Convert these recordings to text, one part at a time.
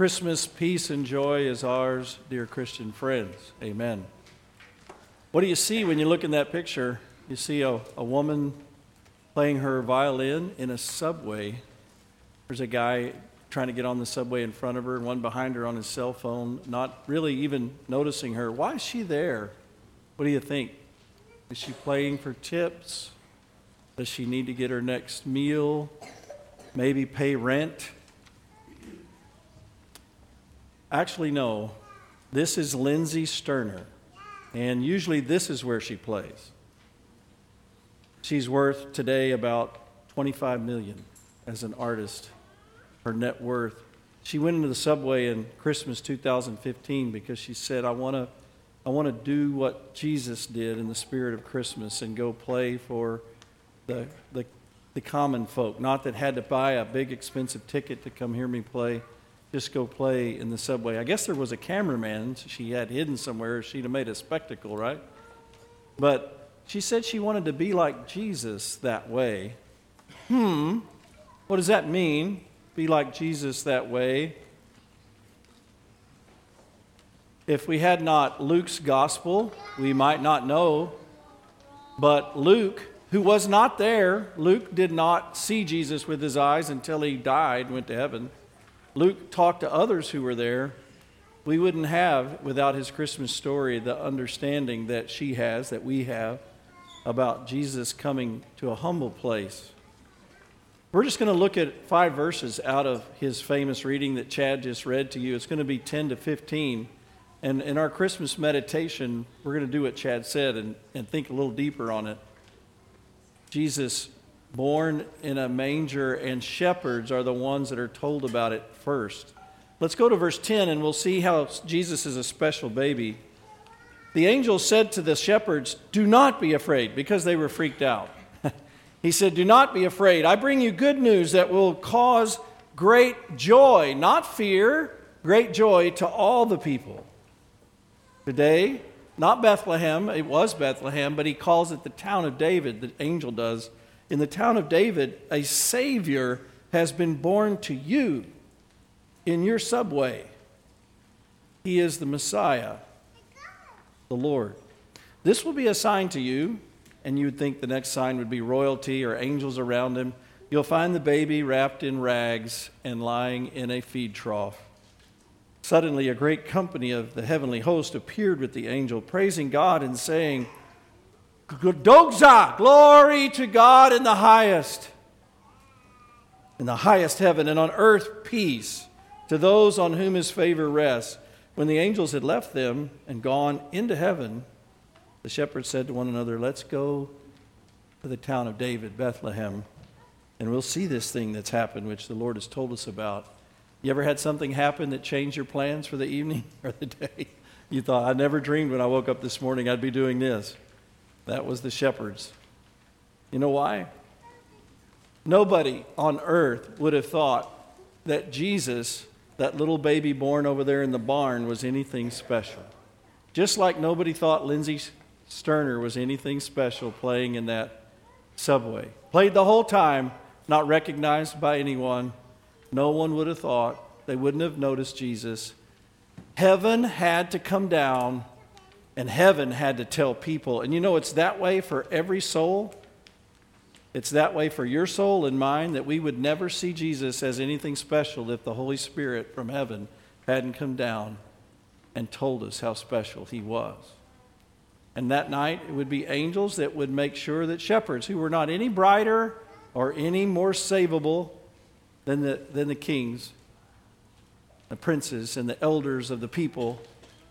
Christmas peace and joy is ours, dear Christian friends. Amen. What do you see when you look in that picture? You see a, a woman playing her violin in a subway. There's a guy trying to get on the subway in front of her, and one behind her on his cell phone, not really even noticing her. Why is she there? What do you think? Is she playing for tips? Does she need to get her next meal? Maybe pay rent? Actually, no. This is Lindsay Sterner. And usually this is where she plays. She's worth today about 25 million as an artist, her net worth. She went into the subway in Christmas 2015 because she said, I want to I want to do what Jesus did in the spirit of Christmas and go play for the, the, the common folk. Not that had to buy a big expensive ticket to come hear me play, go play in the subway. I guess there was a cameraman she had hidden somewhere. She'd have made a spectacle, right? But she said she wanted to be like Jesus that way. Hmm, what does that mean? Be like Jesus that way. If we had not Luke's gospel, we might not know. But Luke, who was not there, Luke did not see Jesus with his eyes until he died, went to heaven. Luke talked to others who were there. We wouldn't have, without his Christmas story, the understanding that she has, that we have, about Jesus coming to a humble place. We're just going to look at five verses out of his famous reading that Chad just read to you. It's going to be 10 to 15. And in our Christmas meditation, we're going to do what Chad said and, and think a little deeper on it. Jesus born in a manger, and shepherds are the ones that are told about it first. Let's go to verse 10 and we'll see how Jesus is a special baby. The angel said to the shepherds, Do not be afraid, because they were freaked out. he said, Do not be afraid. I bring you good news that will cause great joy, not fear, great joy to all the people. Today, not Bethlehem, it was Bethlehem, but he calls it the town of David, the angel does. In the town of David, a Savior has been born to you in your subway. He is the Messiah, the Lord. This will be a sign to you, and you would think the next sign would be royalty or angels around him. You'll find the baby wrapped in rags and lying in a feed trough. Suddenly, a great company of the heavenly host appeared with the angel, praising God and saying, Doxa, glory to God in the highest, in the highest heaven, and on earth peace to those on whom his favor rests. When the angels had left them and gone into heaven, the shepherds said to one another, Let's go to the town of David, Bethlehem, and we'll see this thing that's happened, which the Lord has told us about. You ever had something happen that changed your plans for the evening or the day? You thought, I never dreamed when I woke up this morning I'd be doing this. That was the shepherds. You know why? Nobody on earth would have thought that Jesus, that little baby born over there in the barn, was anything special. Just like nobody thought Lindsay Sterner was anything special playing in that subway. Played the whole time, not recognized by anyone no one would have thought, they wouldn't have noticed Jesus. Heaven had to come down, and heaven had to tell people. And you know, it's that way for every soul. It's that way for your soul and mine that we would never see Jesus as anything special if the Holy Spirit from heaven hadn't come down and told us how special he was. And that night, it would be angels that would make sure that shepherds, who were not any brighter or any more savable than the, than the kings, the princes, and the elders of the people,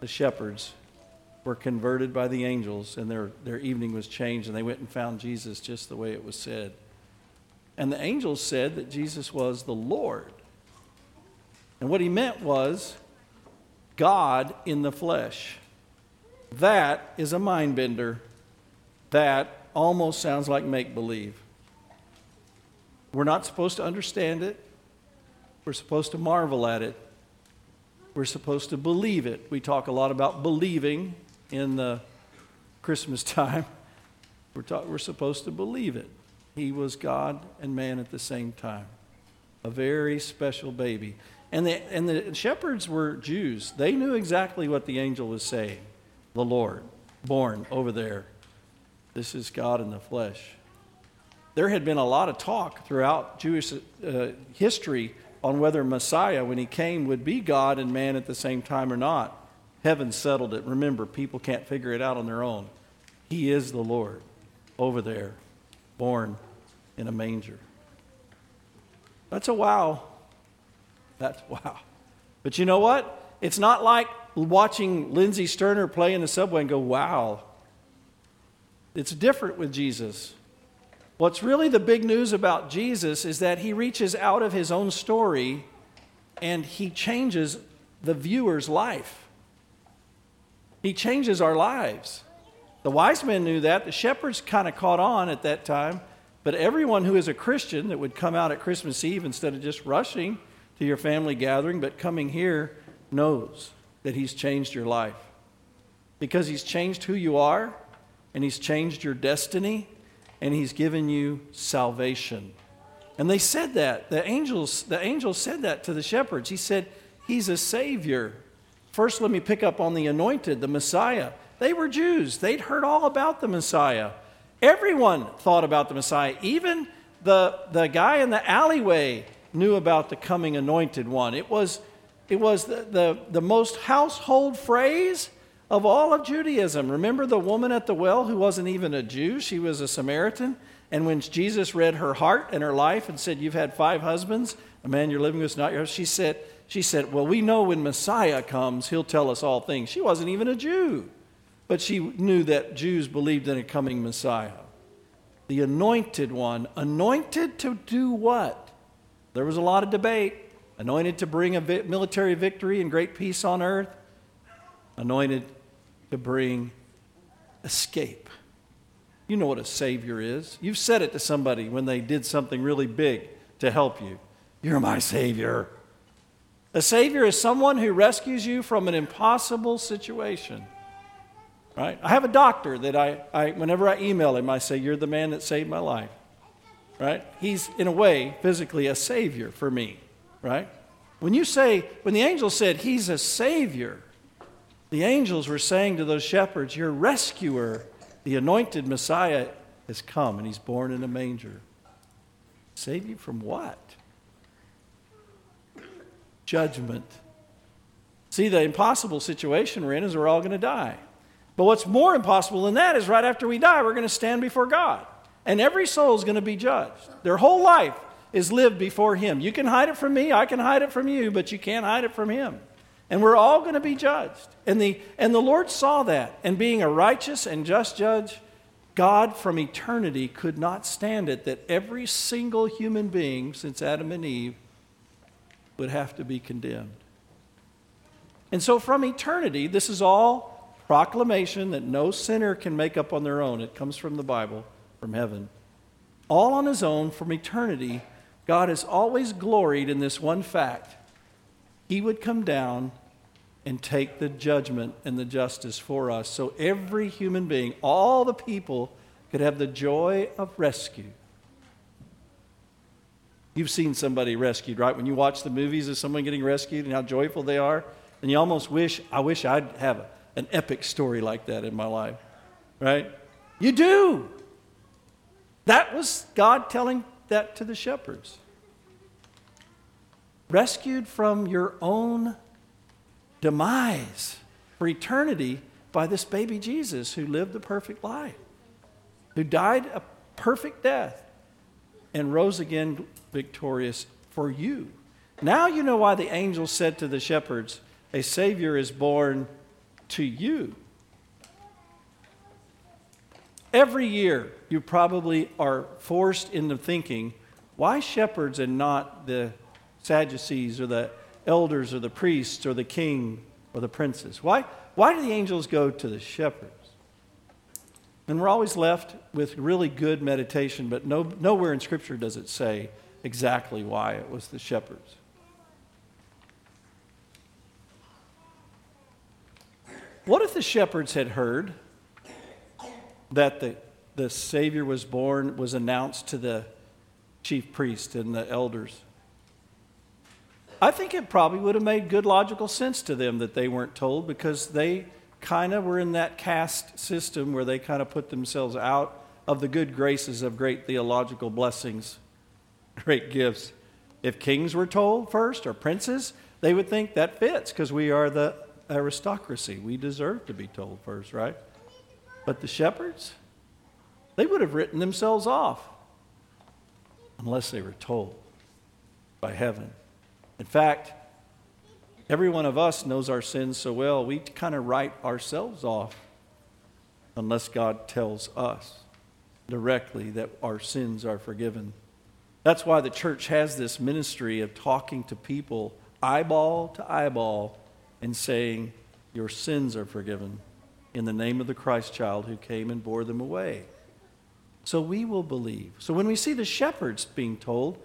the shepherds, were converted by the angels, and their, their evening was changed, and they went and found Jesus just the way it was said. And the angels said that Jesus was the Lord. And what he meant was God in the flesh. That is a mind bender. That almost sounds like make believe. We're not supposed to understand it. We're supposed to marvel at it. We're supposed to believe it. We talk a lot about believing in the Christmas time. We're, talk, we're supposed to believe it. He was God and man at the same time. A very special baby. And the, and the shepherds were Jews. They knew exactly what the angel was saying. The Lord, born over there. This is God in the flesh. There had been a lot of talk throughout Jewish uh, history on whether Messiah, when he came, would be God and man at the same time or not. Heaven settled it. Remember, people can't figure it out on their own. He is the Lord over there, born in a manger. That's a wow. That's wow. But you know what? It's not like watching Lindsey Sterner play in the subway and go, wow. It's different with Jesus. What's really the big news about Jesus is that he reaches out of his own story and he changes the viewer's life. He changes our lives. The wise men knew that. The shepherds kind of caught on at that time. But everyone who is a Christian that would come out at Christmas Eve instead of just rushing to your family gathering, but coming here, knows that He's changed your life. Because He's changed who you are, and He's changed your destiny, and He's given you salvation. And they said that. The angels, the angels said that to the shepherds. He said, He's a Savior. First, let me pick up on the anointed, the Messiah. They were Jews, they'd heard all about the Messiah. Everyone thought about the Messiah. Even the, the guy in the alleyway knew about the coming anointed one. It was, it was the, the, the most household phrase of all of Judaism. Remember the woman at the well who wasn't even a Jew? She was a Samaritan. And when Jesus read her heart and her life and said, You've had five husbands, a man you're living with is not yours, she said, she said, Well, we know when Messiah comes, he'll tell us all things. She wasn't even a Jew. But she knew that Jews believed in a coming Messiah. The anointed one, anointed to do what? There was a lot of debate. Anointed to bring a military victory and great peace on earth, anointed to bring escape. You know what a Savior is. You've said it to somebody when they did something really big to help you. You're my Savior. A Savior is someone who rescues you from an impossible situation. Right? I have a doctor that I, I, whenever I email him, I say, You're the man that saved my life. Right? He's, in a way, physically a savior for me. Right? When you say, when the angel said, He's a savior, the angels were saying to those shepherds, Your rescuer, the anointed Messiah, has come and he's born in a manger. Save you from what? Judgment. See, the impossible situation we're in is we're all going to die. But what's more impossible than that is right after we die, we're going to stand before God. And every soul is going to be judged. Their whole life is lived before Him. You can hide it from me, I can hide it from you, but you can't hide it from Him. And we're all going to be judged. And the, and the Lord saw that. And being a righteous and just judge, God from eternity could not stand it that every single human being since Adam and Eve would have to be condemned. And so from eternity, this is all proclamation that no sinner can make up on their own. It comes from the Bible, from heaven. All on his own from eternity, God has always gloried in this one fact. He would come down and take the judgment and the justice for us. So every human being, all the people, could have the joy of rescue. You've seen somebody rescued, right? When you watch the movies of someone getting rescued and how joyful they are, and you almost wish, I wish I'd have it an epic story like that in my life, right? You do. That was God telling that to the shepherds. Rescued from your own demise for eternity by this baby Jesus who lived the perfect life, who died a perfect death and rose again victorious for you. Now you know why the angel said to the shepherds, A Savior is born to you. Every year, you probably are forced into thinking, why shepherds and not the Sadducees or the elders or the priests or the king or the princes? Why, why do the angels go to the shepherds? And we're always left with really good meditation, but no, nowhere in Scripture does it say exactly why it was the shepherds. What if the shepherds had heard that the, the Savior was born, was announced to the chief priest and the elders? I think it probably would have made good logical sense to them that they weren't told because they kind of were in that caste system where they kind of put themselves out of the good graces of great theological blessings, great gifts. If kings were told first or princes, they would think that fits because we are the aristocracy. We deserve to be told first, right? But the shepherds, they would have written themselves off unless they were told by heaven. In fact, every one of us knows our sins so well, we kind of write ourselves off unless God tells us directly that our sins are forgiven. That's why the church has this ministry of talking to people eyeball to eyeball and saying, Your sins are forgiven in the name of the Christ child who came and bore them away. So we will believe. So when we see the shepherds being told,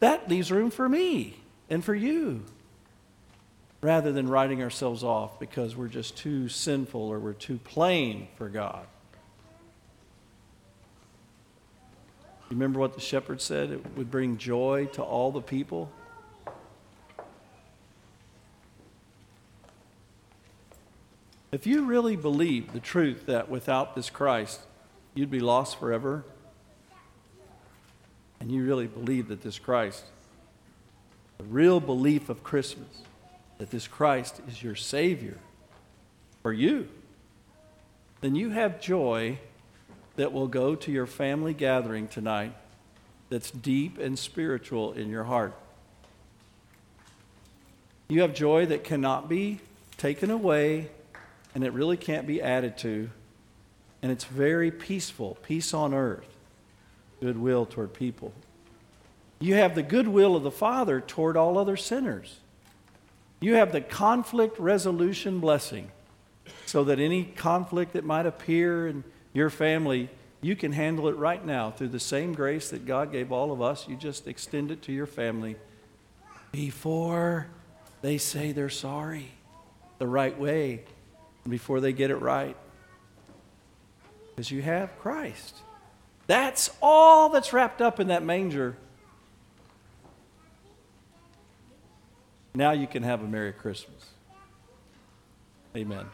that leaves room for me and for you rather than writing ourselves off because we're just too sinful or we're too plain for God. You remember what the shepherd said? It would bring joy to all the people. If you really believe the truth that without this Christ, you'd be lost forever, and you really believe that this Christ, the real belief of Christmas, that this Christ is your Savior for you, then you have joy that will go to your family gathering tonight that's deep and spiritual in your heart. You have joy that cannot be taken away and it really can't be added to. And it's very peaceful peace on earth, goodwill toward people. You have the goodwill of the Father toward all other sinners. You have the conflict resolution blessing, so that any conflict that might appear in your family, you can handle it right now through the same grace that God gave all of us. You just extend it to your family before they say they're sorry the right way before they get it right. Because you have Christ. That's all that's wrapped up in that manger. Now you can have a Merry Christmas. Amen.